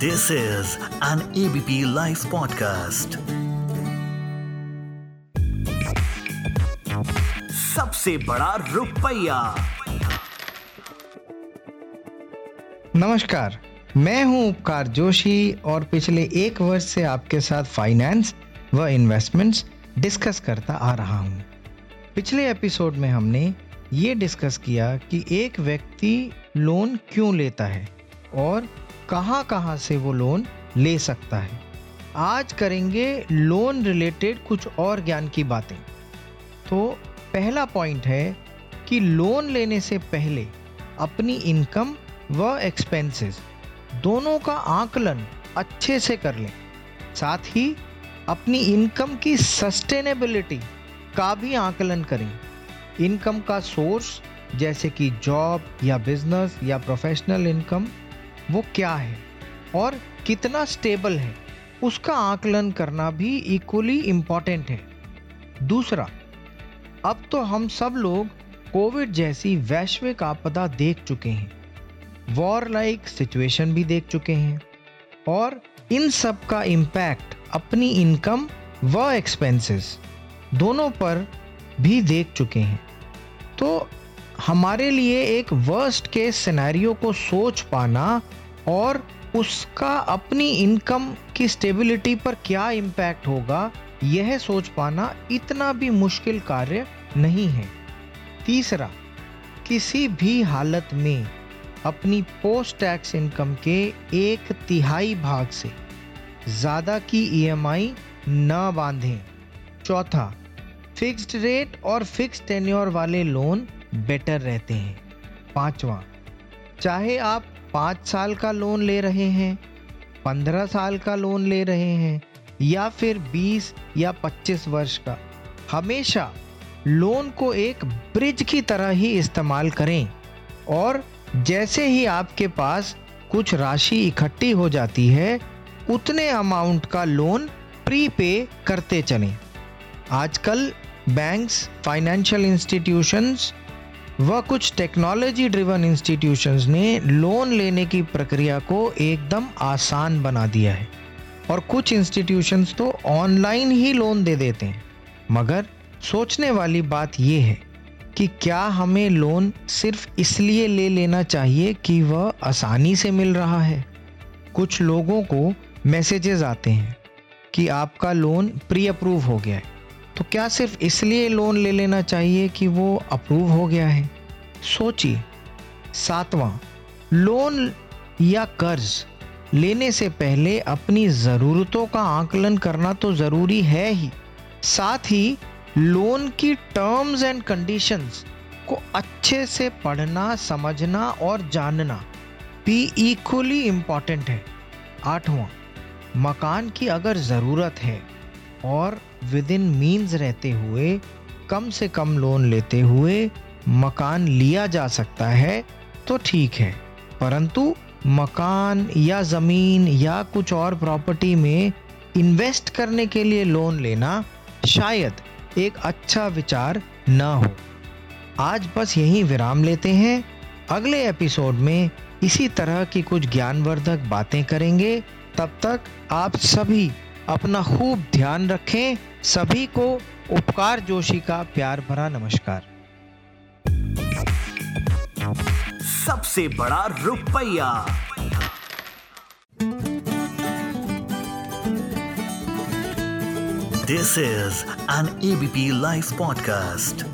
This is an ABP Life podcast. सबसे बड़ा रुपया नमस्कार, मैं हूँ उपकार जोशी और पिछले एक वर्ष से आपके साथ फाइनेंस व इन्वेस्टमेंट्स डिस्कस करता आ रहा हूँ पिछले एपिसोड में हमने ये डिस्कस किया कि एक व्यक्ति लोन क्यों लेता है और कहाँ कहाँ से वो लोन ले सकता है? आज करेंगे लोन रिलेटेड कुछ और ज्ञान की बातें। तो पहला पॉइंट है कि लोन लेने से पहले अपनी इनकम व एक्सपेंसेस दोनों का आकलन अच्छे से कर लें। साथ ही अपनी इनकम की सस्टेनेबिलिटी का भी आकलन करें। इनकम का सोर्स जैसे कि जॉब या बिज़नेस या प्रोफेशनल इनकम वो क्या है और कितना स्टेबल है, उसका आकलन करना भी इक्वली इंपॉर्टेंट है। दूसरा, अब तो हम सब लोग कोविड जैसी वैश्विक आपदा देख चुके हैं वॉर लाइक सिचुएशन भी देख चुके हैं और इन सब का इम्पैक्ट अपनी इनकम व एक्सपेंसेस दोनों पर भी देख चुके हैं। तो हमारे लिए एक वर्स्ट केस सिनेरियो को सोच पाना और उसका अपनी इनकम की स्टेबिलिटी पर क्या इम्पैक्ट होगा, यह सोच पाना इतना भी मुश्किल कार्य नहीं है। तीसरा, किसी भी हालत में अपनी पोस्ट टैक्स इनकम के एक तिहाई भाग से ज़्यादा की ईएमआई न बांधें। चौथा फिक्स्ड रेट और फिक्स्ड टेन्योर वाले लोन बेटर रहते हैं। पांचवा, चाहे आप पाँच साल का लोन ले रहे हैं, पंद्रह साल का लोन ले रहे हैं, या फिर बीस या पच्चीस वर्ष का, हमेशा लोन को एक ब्रिज की तरह ही इस्तेमाल करें और जैसे ही आपके पास कुछ राशि इकट्ठी हो जाती है, उतने अमाउंट का लोन प्री पे करते चलें। आजकल बैंक्स फाइनेंशियल इंस्टीट्यूशंस व कुछ टेक्नोलॉजी ड्रिवन इंस्टीट्यूशंस ने लोन लेने की प्रक्रिया को एकदम आसान बना दिया है। और कुछ इंस्टीट्यूशंस तो ऑनलाइन ही लोन दे देते हैं। मगर सोचने वाली बात यह है कि क्या हमें लोन सिर्फ़ इसलिए ले लेना चाहिए कि वह आसानी से मिल रहा है? कुछ लोगों को मैसेजेस आते हैं कि आपका लोन प्री अप्रूव हो गया है। तो क्या सिर्फ़ इसलिए लोन ले लेना चाहिए कि वो अप्रूव हो गया है? सोचिए, सातवां लोन या कर्ज लेने से पहले अपनी ज़रूरतों का आकलन करना तो ज़रूरी है ही। साथ ही लोन की टर्म्स एंड कंडीशंस को अच्छे से पढ़ना, समझना और जानना भी इक्वली इंपॉर्टेंट है। आठवां, मकान की अगर ज़रूरत है और विद इन मीन्स रहते हुए, कम से कम लोन लेते हुए मकान लिया जा सकता है तो ठीक है। परंतु मकान या ज़मीन या कुछ और प्रॉपर्टी में इन्वेस्ट करने के लिए लोन लेना शायद एक अच्छा विचार न हो। आज बस यहीं विराम लेते हैं। अगले एपिसोड में इसी तरह की कुछ ज्ञानवर्धक बातें करेंगे। तब तक आप सभी अपना खूब ध्यान रखें। सभी को उपकार जोशी का प्यार भरा नमस्कार। सबसे बड़ा रुपया। This is an ABP live podcast